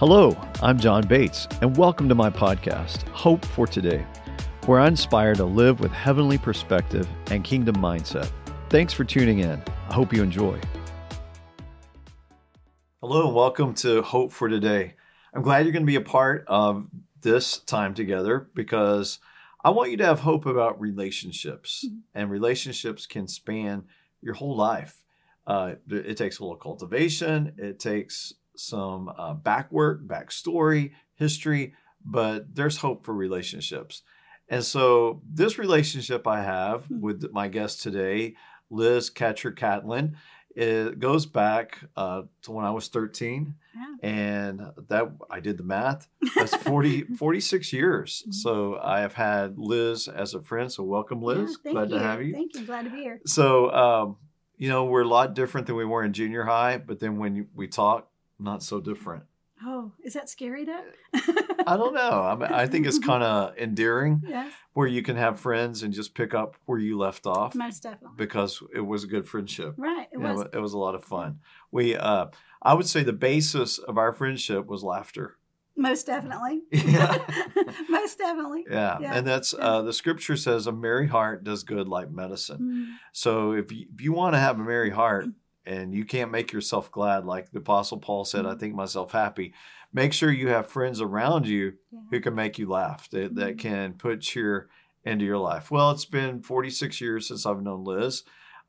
Hello, I'm John Bates, and welcome to my podcast, Hope for Today, where I inspire to live with heavenly perspective and kingdom mindset. Thanks for tuning in. I hope you enjoy. Hello, and welcome to Hope for Today. I'm glad you're going to be a part of this time together because I want you to have hope about relationships, and relationships can span your whole life. Uh, it takes a little cultivation, it takes some uh, back work, backstory, history, but there's hope for relationships. And so, this relationship I have with my guest today, Liz Catcher Catlin, it goes back uh, to when I was 13. Yeah. And that I did the math. That's 40, 46 years. Mhm. So I have had Liz as a friend. So welcome, Liz. Yeah, Glad you. to have you. Thank you. Glad to be here. So, um, you know, we're a lot different than we were in junior high, but then when we talk, not so different. Oh, is that scary though? I don't know. I, mean, I think it's kind of endearing yes, where you can have friends and just pick up where you left off most definitely. because it was a good friendship. Right. It was. it was a lot of fun. We, uh, I would say, the basis of our friendship was laughter. Most definitely. Yeah. most definitely. Yeah, Yeah, and that's uh, the scripture says a merry heart does good like medicine. Mm, So if you, if you want to have a merry heart and you can't make yourself glad, like the Apostle Paul said, I Mhm. think myself happy. Make sure you have friends around you yeah. who can make you laugh, that, that Mhm. can put cheer into your life. Well, it's been 46 years since I've known Liz.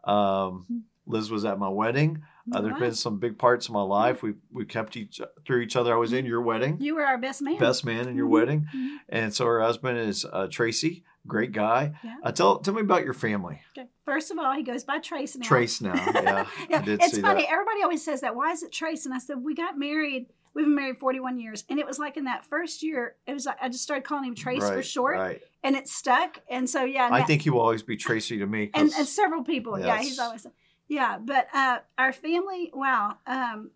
Um, Mhm. Liz was at my wedding. Uh, Oh, there's wow. been some big parts of my life. We we kept each through each other. I was in your wedding, You were our best man. best man in your Mhm. wedding, Mhm. and so her husband is uh, Tracy, great guy. Yeah. Uh, tell tell me about your family. Okay. First of all, he goes by Trace now. Trace now, yeah, yeah. It's funny. that. Everybody always says that. Why is it Trace? And I said, we got married. We've been married 41 years. And it was like in that first year, it was like I just started calling him Trace for short. Right. And it stuck. And so, yeah. I now- think he will always be Tracy to me. and, and several people. Yeah, he's always yeah. But uh, our family, wow. Um,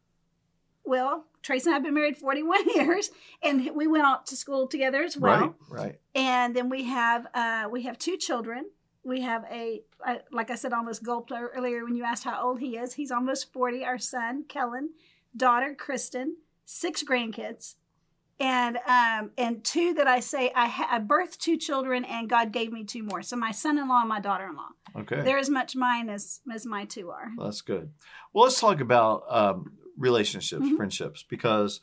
well, Trace and I have been married 41 years, and we went out to school together as well. right, right. And then we have uh, we have two children. We have a uh, like I said, almost gulped ear- earlier when you asked how old he is. He's almost 40. Our son Kellen, daughter Kristen, six grandkids. And um, and two that I say I, ha- I birthed two children and God gave me two more. So my son-in-law and my daughter-in-law. Okay. They're as much mine as as my two are. That's good. Well, let's talk about um, relationships, Mhm. friendships, because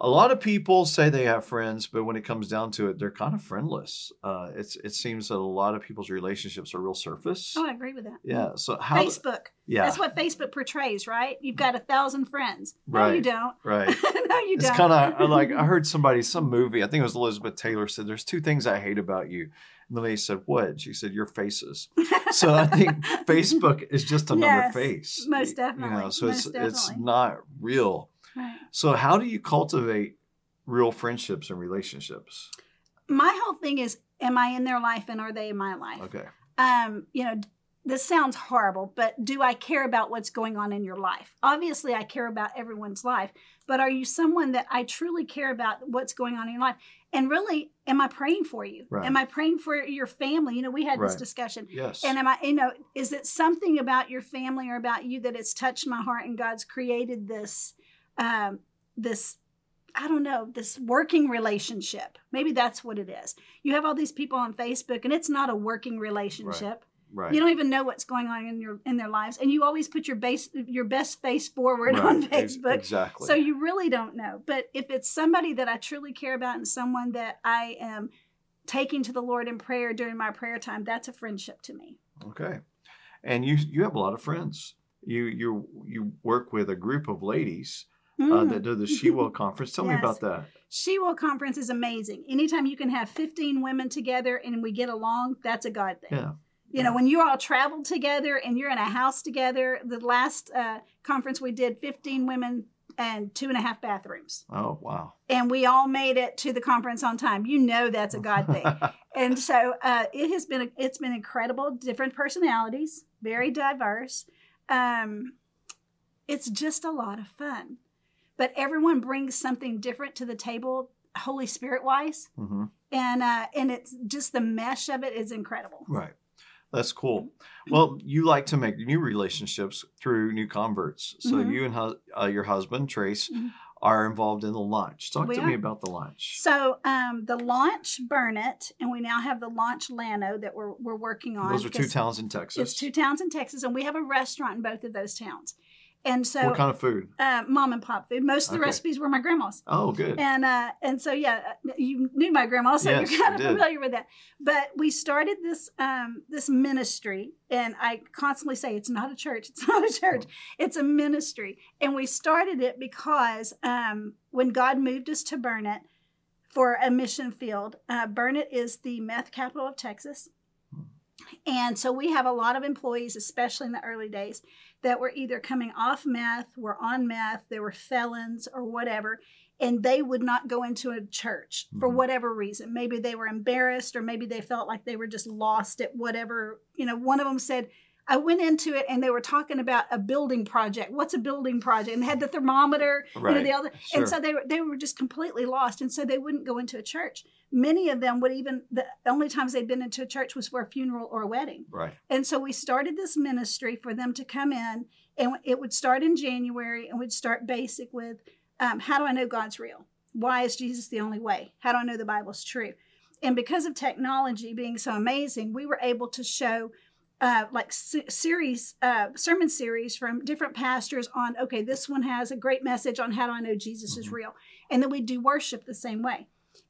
a lot of people say they have friends, but when it comes down to it, they're kind of friendless. Uh, it's it seems that a lot of people's relationships are real surface. Oh, I agree with that. Yeah. So how? Facebook. Yeah. That's what Facebook portrays, right? You've got a thousand friends. No, Right. you don't. right. no, you It's don't. It's kind of like I heard somebody, some movie, I think it was Elizabeth Taylor said, "There's two things I hate about you." And the lady said, "What?" And she said, "Your faces." So I think Facebook is just another Yes, face. most definitely. You know, so it's most it's definitely. not real. Right. So how do you cultivate real friendships and relationships? My whole thing is, am I in their life and are they in my life? Okay. um, you know, this sounds horrible, but do I care about what's going on in your life? Obviously, I care about everyone's life, but are you someone that I truly care about what's going on in your life? And really, am I praying for you? Right. Am I praying for your family? You know, we had this discussion. Yes. And am I, you know, is it something about your family or about you that has touched my heart and God's created this, um, this, I don't know, this working relationship? Maybe that's what it is. You have all these people on Facebook and it's not a working relationship. right. right. You don't even know what's going on in your in their lives, and you always put your base your best face forward on Right. Ex- Facebook. Exactly. So you really don't know. But if it's somebody that I truly care about and someone that I am taking to the Lord in prayer during my prayer time, that's a friendship to me. okay. And you you have a lot of friends. You you you work with a group of ladies uh, Mm. that do the She Will conference. Tell me about that. She Will Conference is amazing. Anytime you can have 15 women together and we get along, that's a God thing. Yeah. You know, when you all travel together and you're in a house together, the last uh, conference we did, 15 women and two and a half bathrooms. Oh wow. And we all made it to the conference on time. You know that's a God thing. and so uh, it has been it's been incredible. Different personalities, very diverse. Um, it's just a lot of fun, but everyone brings something different to the table, Holy Spirit wise, hmm and uh, and it's just the mesh of it is incredible. Right. That's cool. Well, you like to make new relationships through new converts. So Mhm. you and hu- uh, your husband Trace Mhm. are involved in the launch. Talk We to me about the launch. So um, the launch Burnet, and we now have the launch Llano that we're we're working on. Those are two towns in Texas. It's two towns in Texas, and we have a restaurant in both of those towns. And so, what kind of food? uh, mom and pop food. Most of the Okay. recipes were my grandma's. Oh, good. And uh, and so yeah, you knew my grandma, so Yes, you're kind of familiar with that. But we started this um, this ministry, and I constantly say it's not a church. It's not a church. It's a ministry, and we started it because um, when God moved us to Burnet for a mission field, uh, Burnet is the meth capital of Texas. And so we have a lot of employees, especially in the early days, that were either coming off meth, were on meth, they were felons or whatever, and they would not go into a church for Mhm. whatever reason. Maybe they were embarrassed or maybe they felt like they were just lost at whatever. You know, one of them said, I went into it and they were talking about a building project. What's a building project? And they had the thermometer, you know, the other, Sure. and so they were they were just completely lost, and so they wouldn't go into a church. Many of them would even the only times they'd been into a church was for a funeral or a wedding. right. And so we started this ministry for them to come in, and it would start in January, and we'd start basic with um, how do I know God's real? Why is Jesus the only way? How do I know the Bible's true? And because of technology being so amazing, we were able to show uh, like series, uh, sermon series from different pastors on, okay, this one has a great message on how do I know Jesus is Mhm. real. And then we do worship the same way.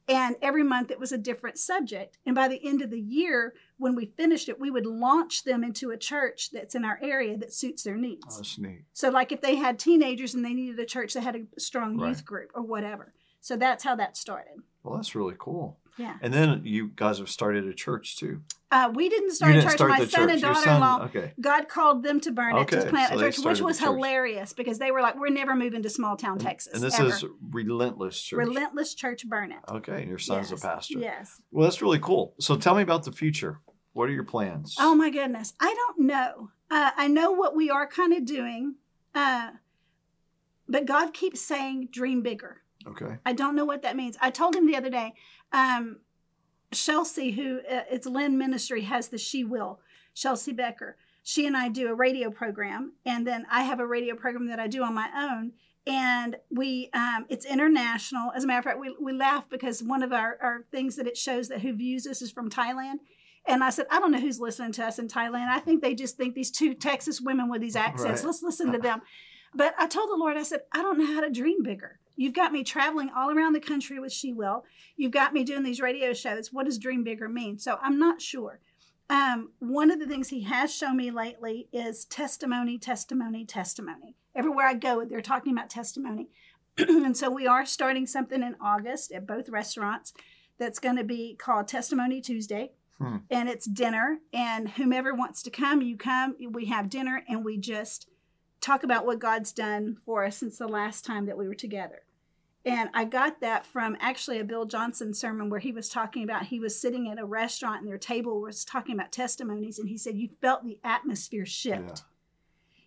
And every month it was a different subject. And by the end of the year, when we finished it, we would launch them into a church that's in our area that suits their Oh, needs. that's neat. So, like if they had teenagers and they needed a church that had a strong Right. youth group or whatever. So that's how that started. Well, that's really cool. Yeah. And then you guys have started a church too. Uh, we didn't start a didn't church. start My son and church. Your daughter-in-law. son- okay. God called them to Burnet to plant so a church, which was church. hilarious because they were like, "We're never moving to small town Texas." And this ever. is Relentless Church. Relentless Church Burnet. Okay, and your son's Yes, a pastor. Yes. Well, that's really cool. So tell me about the future. What are your plans? Oh my goodness. I don't know. Uh, I know what we are kind of doing, uh, but God keeps saying, dream bigger. Okay. I don't know what that means. I told him the other day, um, Chelsea, who uh, it's Lynn Ministry, has the She Will, Chelsea Becker. She and I do a radio program, and then I have a radio program that I do on my own. And we, um, it's international. As a matter of fact, we, we laugh because one of our, our things that it shows that who views us is from Thailand. And I said, I don't know who's listening to us in Thailand. I think they just think these two Texas women with these accents. Right. Let's listen to them. But I told the Lord, I said, I don't know how to dream bigger. You've got me traveling all around the country with She Will. You've got me doing these radio shows. What does dream bigger mean? So I'm not sure. Um, one of the things he has shown me lately is testimony, testimony, testimony. Everywhere I go, they're talking about testimony. and so we are starting something in August at both restaurants that's going to be called Testimony Tuesday. Hmm. And it's dinner, and whomever wants to come, you come. We have dinner, and we just talk about what God's done for us since the last time that we were together. And I got that from actually a Bill Johnson sermon where he was talking about he was sitting at a restaurant and their table was talking about testimonies. And he said, You felt the atmosphere shift.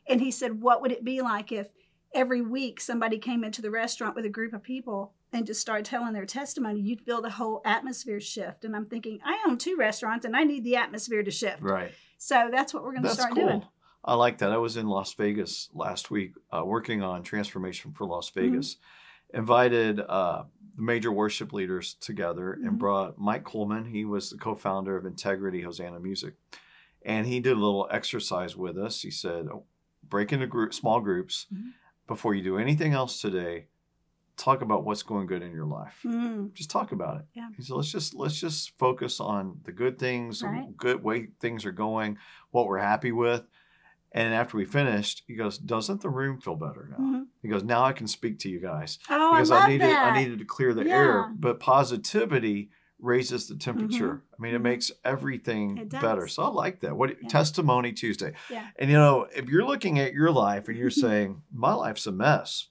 Yeah. And he said, What would it be like if every week somebody came into the restaurant with a group of people and just started telling their testimony? You'd feel the whole atmosphere shift. And I'm thinking, I own two restaurants and I need the atmosphere to shift. Right. So that's what we're going to start cool. doing. I like that. I was in Las Vegas last week uh, working on transformation for Las Mm-hmm. Vegas. Invited uh, the major worship leaders together Mhm. and brought Mike Coleman. He was the co-founder of Integrity Hosanna Music, and he did a little exercise with us. He said, oh, "Break into group, small groups Mhm. before you do anything else today. Talk about what's going good in your life. Mm, Just talk about it." Yeah. He said, "Let's just let's just focus on the good things, Right. good way things are going, what we're happy with." And after we finished, he goes, "Doesn't the room feel better now?" mhm. He goes, "Now I can speak to you guys Oh, because I love I, needed that. I needed to clear the Yeah. air." But positivity raises the temperature. I mean, it Mhm. makes everything It better. So I like that. What Yeah. testimony Tuesday? Yeah. And you know, if you're looking at your life and you're saying, "My life's a mess,"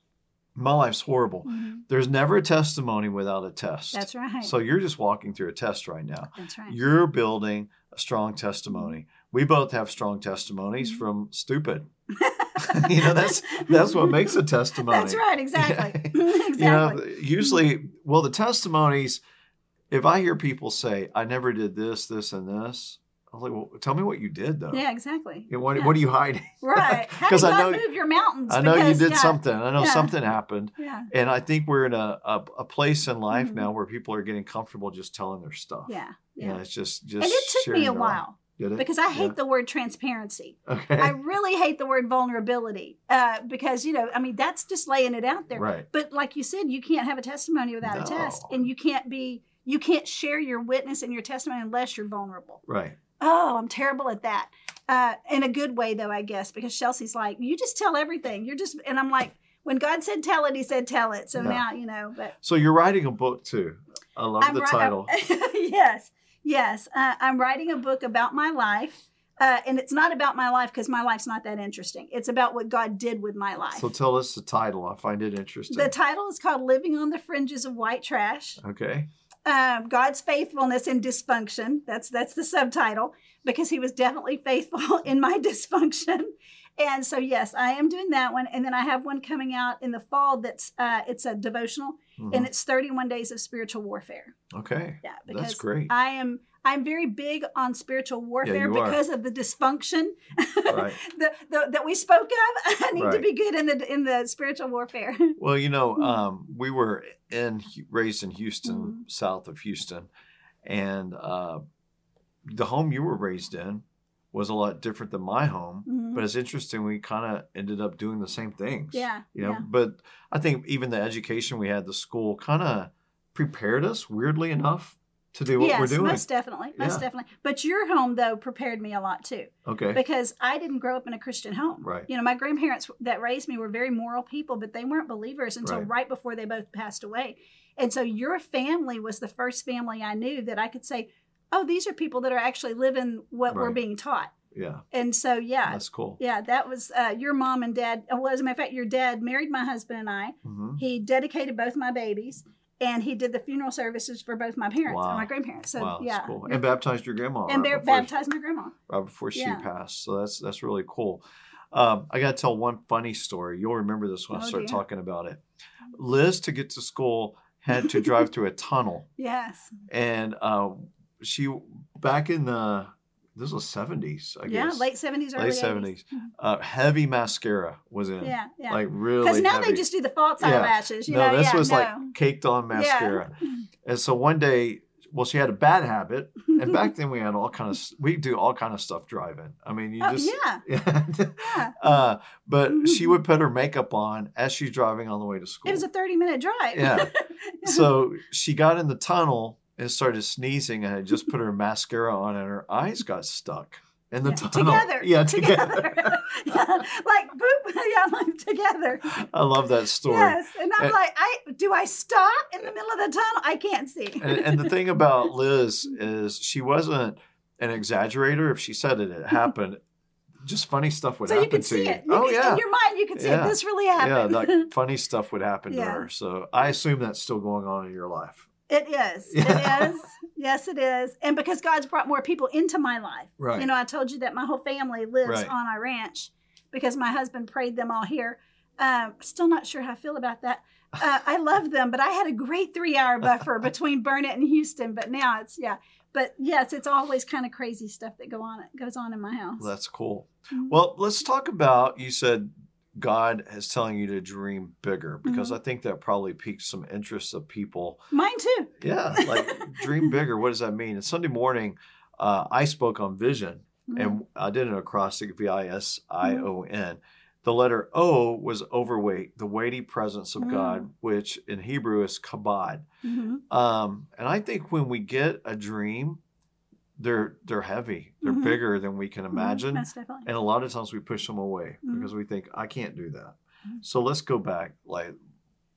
my life's horrible. Mhm. There's never a testimony without a test. That's right. So you're just walking through a test right now. That's right. You're building a strong testimony. We both have strong testimonies Mhm. from stupid. you know, that's that's what makes a testimony. That's right. Exactly. exactly. You know, usually, well, the testimonies. If I hear people say, "I never did this, this, and this," I'm like, well, tell me what you did though. Yeah, exactly. You know, what, Yeah. what are you hiding? Right. Because I know- move your mountains? I know you did yeah, something. I know Yeah. something happened. Yeah. And I think we're in a, a, a place in life Mhm. now where people are getting comfortable just telling their stuff. Yeah. You Yeah. know, it's just just. and it took me a while? Because I hate Yeah. the word transparency. Okay. I really hate the word vulnerability uh, because, you know, I mean, that's just laying it out there. right. But like you said, you can't have a testimony without a test. And you can't be, you can't share your witness and your testimony unless you're vulnerable. Right. Oh, I'm terrible at that. Uh, in a good way, though, I guess, because Chelsea's like, you just tell everything. You're just, and I'm like, when God said tell it, he said tell it. So Yeah. now, you know, but So you're writing a book too. I love the ri- title. yes, yes. Uh, I'm writing a book about my life. Uh, and it's not about my life because my life's not that interesting. It's about what God did with my life. So tell us the title. I find it interesting. the title is called Living on the Fringes of White Trash. okay. um, God's faithfulness in dysfunction. That's that's the subtitle because He was definitely faithful in my dysfunction. And so yes, I am doing that one, and then I have one coming out in the fall. That's uh, it's a devotional, Mhm. and it's 31 days of spiritual warfare. okay. Yeah, because That's great. I am I'm very big on spiritual warfare are. because of the dysfunction Right. the, the, that we spoke of. I need to be good in the in the spiritual warfare. Well, you know, Mhm. um, we were in raised in Houston, Mhm. south of Houston, and uh, the home you were raised in was a lot different than my home. Mhm. But it's interesting. We kind of ended up doing the same things. yeah, You know, yeah. but I think even the education we had, the school, kind of prepared us weirdly enough to do what yes, we're doing. most definitely, most Yeah. definitely. But your home though prepared me a lot too. Okay. because I didn't grow up in a Christian home. Right. You know, my grandparents that raised me were very moral people, but they weren't believers until Right. right, before they both passed away. And so your family was the first family I knew that I could say, oh, these are people that are actually living what we're being taught. Yeah. And so, yeah. That's cool. yeah, that was uh, your mom and dad. Well, as a matter of fact, your dad married my husband and I. hmm He dedicated both my babies, and he did the funeral services for both my parents Wow. and my grandparents. So, wow, yeah, that's cool. And baptized your grandma. and right they're she- baptized my grandma. right before she Yeah. passed. So that's that's really cool. Um, I got to tell one funny story. You'll remember this when I Oh, start dear. talking about it. Liz, to get to school, had to drive through a tunnel, Yes. and uh, she back in the this was seventies, I yeah, guess, late seventies, early late 80s. seventies. Uh, heavy mascara was in, Yeah, yeah. like really. Because now heavy. they just do the false Yeah. eyelashes. You no, know, this yeah, was no. like caked on Yeah. mascara. And so one day, well, she had a bad habit, and back then we had all kind of we do all kind of stuff driving. I mean, you oh, just yeah, yeah. yeah. uh, but she would put her makeup on as she's driving on the way to school. It was a thirty-minute drive. Yeah. so she got in the tunnel and started sneezing and had just put her mascara on and her eyes got stuck in the Yeah, tunnel. together. Yeah, together. together. yeah, like boop. Yeah, like together. I love that story. Yes, and I'm And- like, I do I stop in the middle of the tunnel? I can't see. And, and the thing about Liz is she wasn't an exaggerator. If she said it, it happened. Just funny stuff would so you happen to see you. it. You oh could- yeah. In your mind, you could see Yeah. it. This really yeah, happened. like funny stuff would happen to her. So I assume that's still going on in your life. It is. It is. Yes, it is. And because God's brought more people into my life. Right. You know, I told you that my whole family lives Right. on our ranch because my husband prayed them all here. Um, still not sure how I feel about that. Uh, I love them, but I had a great three hour buffer between Burnet and Houston. But now it's, yeah. But yes, it's always kind of crazy stuff that go on goes on in my house. That's cool. Mhm. Well, let's talk about you said God is telling you to dream bigger because Mm-hmm. I think that probably piques some interest of people. Mine too. Yeah, like dream bigger. What does that mean? And Sunday morning, uh, I spoke on vision Mhm. and I did an acrostic V I S I O N. The letter O was overweight, the weighty presence of Mm. God, which in Hebrew is kabod. Mhm. Um, and I think when we get a dream, they're they're heavy, they're Mhm. bigger than we can imagine. Most definitely. And a lot of times we push them away Mhm. because we think, I can't do that. Mhm. So let's go back, like,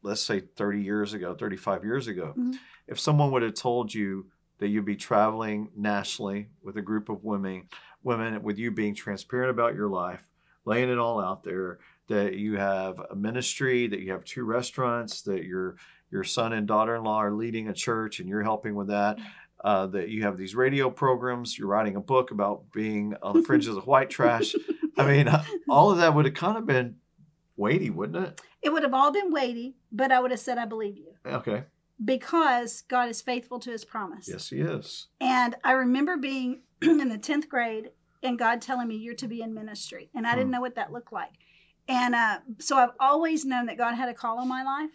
let's say 30 years ago, 35 years ago. Mhm. If someone would have told you that you'd be traveling nationally with a group of women, women with you being transparent about your life, laying it all out there, that you have a ministry, that you have two restaurants, that your your son and daughter-in-law are leading a church and you're helping with that, uh, that you have these radio programs, you're writing a book about being on the fringes of white trash. I mean, uh, all of that would have kind of been weighty, wouldn't it? It would have all been weighty, but I would have said, I believe you Okay. because God is faithful to his promise. Yes, he is. And I remember being in the 10th grade and God telling me you're to be in ministry. And I didn't Hmm. know what that looked like. And uh, so I've always known that God had a call on my life.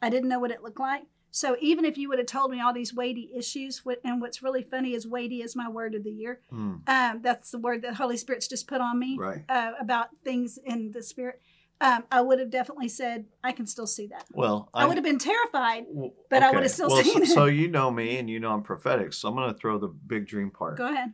I didn't know what it looked like. So even if you would have told me all these weighty issues, and what's really funny is weighty is my word of the year. Mm, Um, that's the word that Holy Spirit's just put on me right. uh, about things in the spirit. Um, I would have definitely said, I can still see that. Well, I, would have been terrified. w- but I would've still well, seen so, it. so you know me, and you know I'm prophetic. So I'm going to throw the big dream part. Go ahead.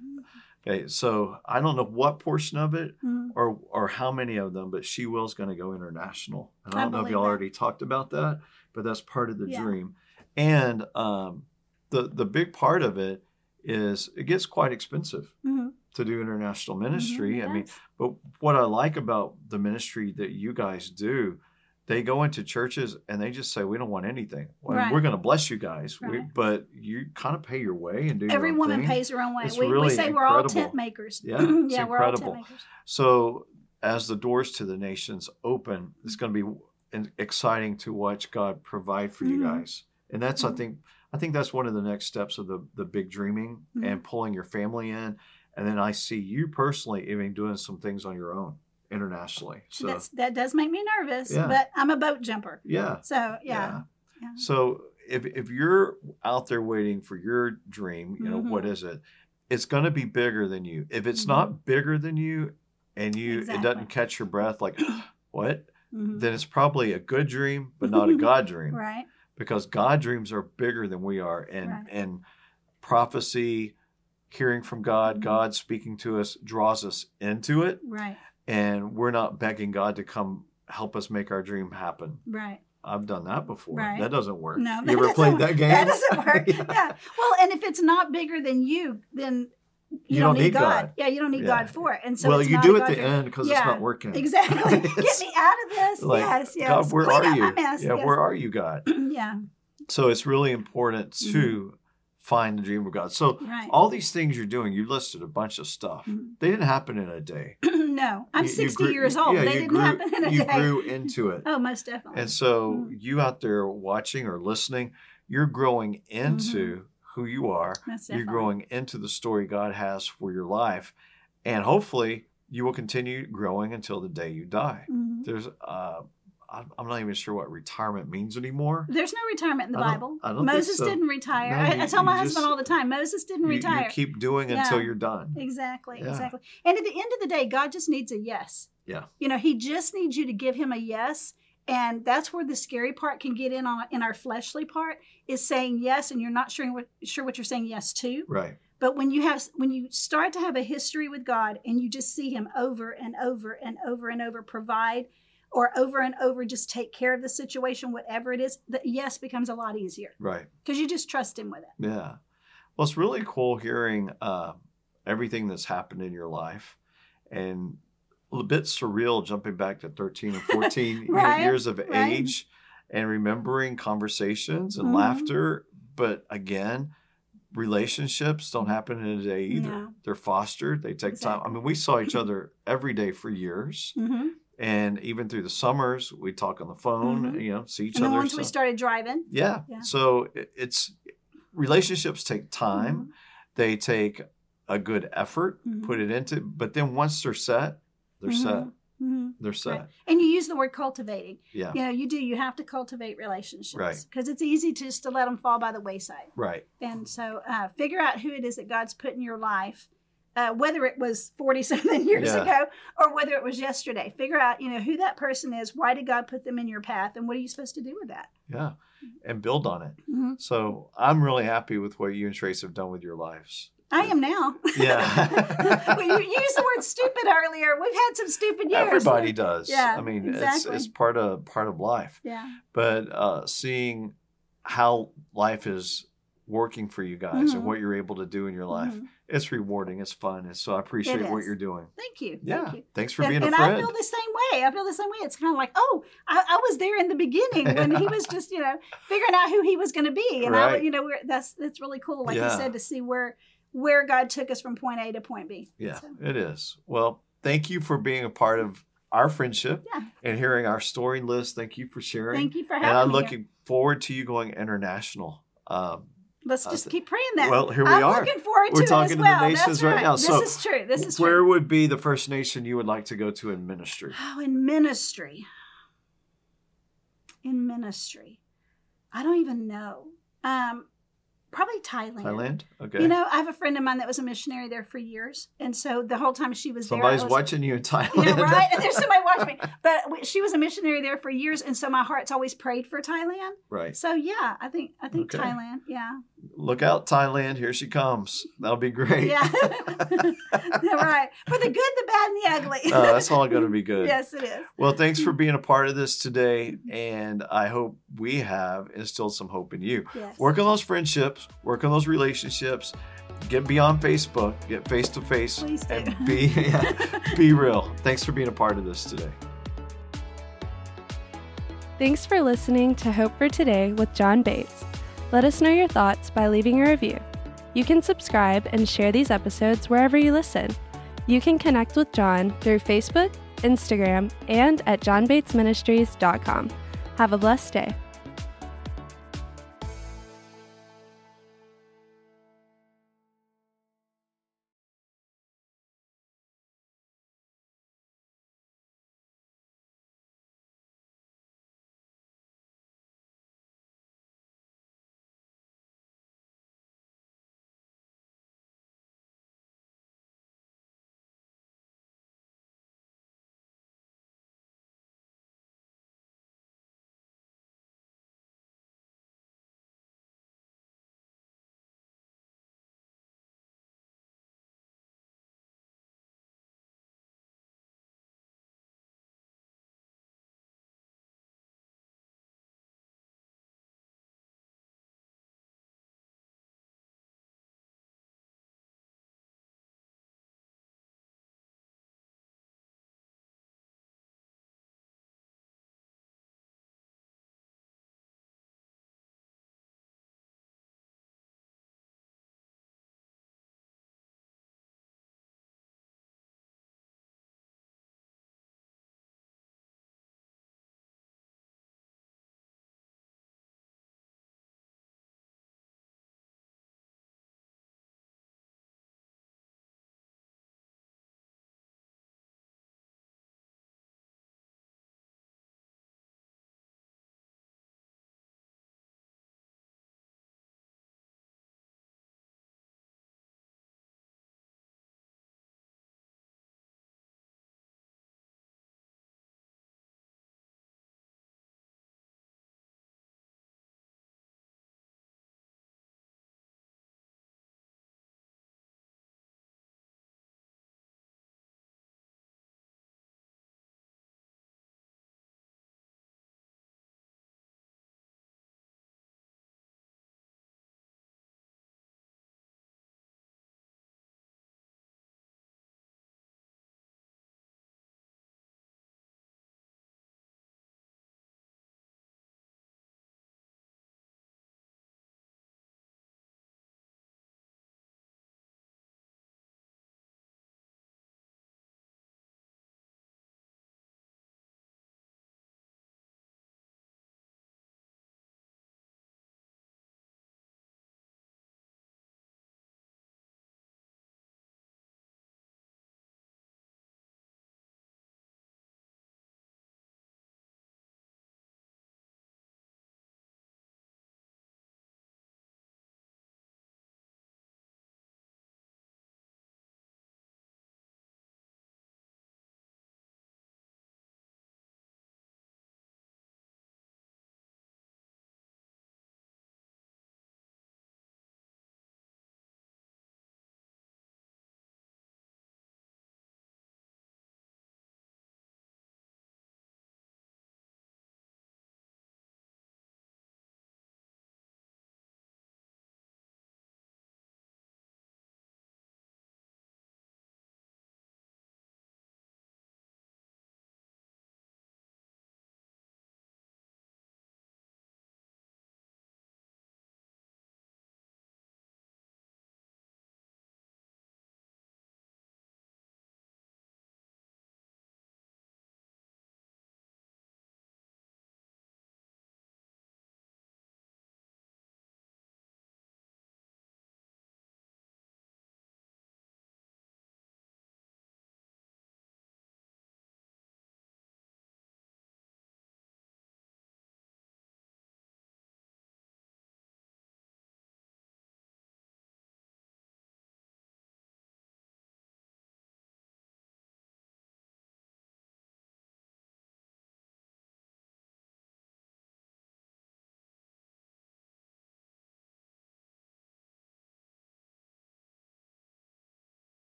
Okay, so I don't know what portion of it Mhm. or or how many of them, but She Will's going to go international. And I I don't know if y'all that. already talked about that, but that's part of the Yeah. dream. And um, the the big part of it is it gets quite expensive Mhm. to do international ministry. Mhm, it I mean, but what I like about the ministry that you guys do, they go into churches and they just say, "We don't want anything. Well, Right. We're going to bless you guys, we, but you kind of pay your way and do Every woman thing." pays her own way. It's we, we really say we're all tent makers. Yeah, yeah, we're all incredible. tent makers. So as the doors to the nations open, it's going to be exciting to watch God provide for you Mhm. guys. And that's I Mhm. think I think that's one of the next steps of the the big dreaming Mhm. and pulling your family in. And then I see you personally even doing some things on your own internationally. So That's, that does make me nervous, Yeah. but I'm a boat jumper. yeah. So, yeah. Yeah. So if if you're out there waiting for your dream, you know, what Mhm. is it? It's going to be bigger than you. If it's not bigger than you and you it doesn't catch your breath like what? Mhm. Then it's probably a good dream but not a God dream Right. Because God dreams are bigger than we are and Right. and prophecy hearing from God, Mhm. God speaking to us draws us into it Right. and we're not begging God to come help us make our dream happen. Right. I've done that before. Right. That doesn't work. No, you ever played work. that game? That doesn't work. Yeah. yeah. Well, and if it's not bigger than you, then you, You don't, don't need God. God. Yeah, you don't need Yeah. God for it. And so well, you do at the end because Yeah, it's not working. Exactly. Get me out of this. like, yes, yes. God, where Clean are you? Yeah, yes. where are you, God? yeah. So it's really important to find the dream of God. So Right. all these things you're doing, you listed a bunch of stuff. Mhm. They didn't happen in a day. no, I'm You- you 60 grew- years old. yeah, they didn't grew, happen in a You day. grew into it. Oh, most definitely. And so Mhm. you out there watching or listening, you're growing into who you are. You're Mm-hmm. growing into the story God has for your life. And hopefully you will continue growing until the day you die. Mhm. There's uh I'm not even sure what retirement means anymore. There's no retirement in the I Bible. I Moses so. didn't retire. No, I, you- I tell my you husband just- all the time, Moses didn't You, retire. you keep doing until you're done. Exactly, Yeah. exactly. And at the end of the day, God just needs a yes. Yeah. You know, He just needs you to give Him a yes. And that's where the scary part can get in on in our fleshly part is saying yes, and you're not sure what sure what you're saying yes to. Right. But when you have when you start to have a history with God and you just see Him over and over and over and over provide, or over and over just take care of the situation, whatever it is, the yes becomes a lot easier Right. because you just trust Him with it. Yeah. Well, it's really cool hearing uh, everything that's happened in your life and a bit surreal jumping back to 13 and 14 Right, years of right. age and remembering conversations and Mhm. laughter. But again, relationships don't happen in a day either. No. They're fostered, they take time. I mean, we saw each other every day for years. Mm-hmm. And even through the summers, we talk on the phone, Mhm. you know, see each And other. once we started driving, yeah. Yeah. So it's relationships take time. They take a good effort, put it into, but then once they're set, they're set. hmm They're set. Right. And you use the word cultivating. Yeah. You know, you do. You have to cultivate relationships Right. because it's easy to just to let them fall by the wayside. Right. And so, uh, figure out who it is that God's put in your life, uh, whether it was forty something years Yeah. ago or whether it was yesterday. Figure out, you know, who that person is. Why did God put them in your path, and what are you supposed to do with that? Yeah. And build on it. Mm-hmm. So I'm really happy with what you and Trace have done with your lives. I am now. Yeah. well, you used the word stupid earlier. We've had some stupid years. Everybody does. Yeah, I mean, it's exactly. it's part of part of life. Yeah. But uh, seeing how life is working for you guys and Mhm. what you're able to do in your life, Mhm. it's rewarding. It's fun. And so I appreciate what you're doing. Thank you. Yeah. Thank you. Thanks for and, being a and friend. I feel the same way. I feel the same way. It's kind of like, oh, I, I was there in the beginning when he was just, you know, figuring out who he was going to be, and I, you know, we're, that's that's really cool. Like Yeah. you said, to see where where God took us from point A to point B. Yeah, So, it is. Well, thank you for being a part of our friendship Yeah. and hearing our story list. Thank you for sharing. thank you for having and having I'm me. here. looking forward to you going international. Um, Let's just keep praying that. Well, here we I'm are. looking forward We're to talking it to the nations right right. now. This So, is true. This is true. Where true. would be the first nation you would like to go to in ministry? Oh, in ministry. In ministry. I don't even know. Um, probably Thailand. Thailand? Okay. You know, I have a friend of mine that was a missionary there for years, and so the whole time she was Somebody's there, I was, watching you in Thailand. Yeah, right. And there's somebody watching me. But she was a missionary there for years, and so my heart's always prayed for Thailand. right. So yeah, I think I think Okay. Thailand. Yeah, Look out, Thailand. Here she comes. That'll be great. yeah, Yeah, right. For the good, the bad, and the ugly. Uh, that's all going to be good. yes, it is. Well, thanks for being a part of this today. And I hope we have instilled some hope in you. Yes. Work on those friendships, work on those relationships, get beyond Facebook, get face to face, Please do. and be, yeah, be real. Thanks for being a part of this today. Thanks for listening to Hope for Today with John Bates. Let us know your thoughts by leaving a review. You can subscribe and share these episodes wherever you listen. You can connect with John through Facebook, Instagram, and at johnbatesministries.com. Have a blessed day.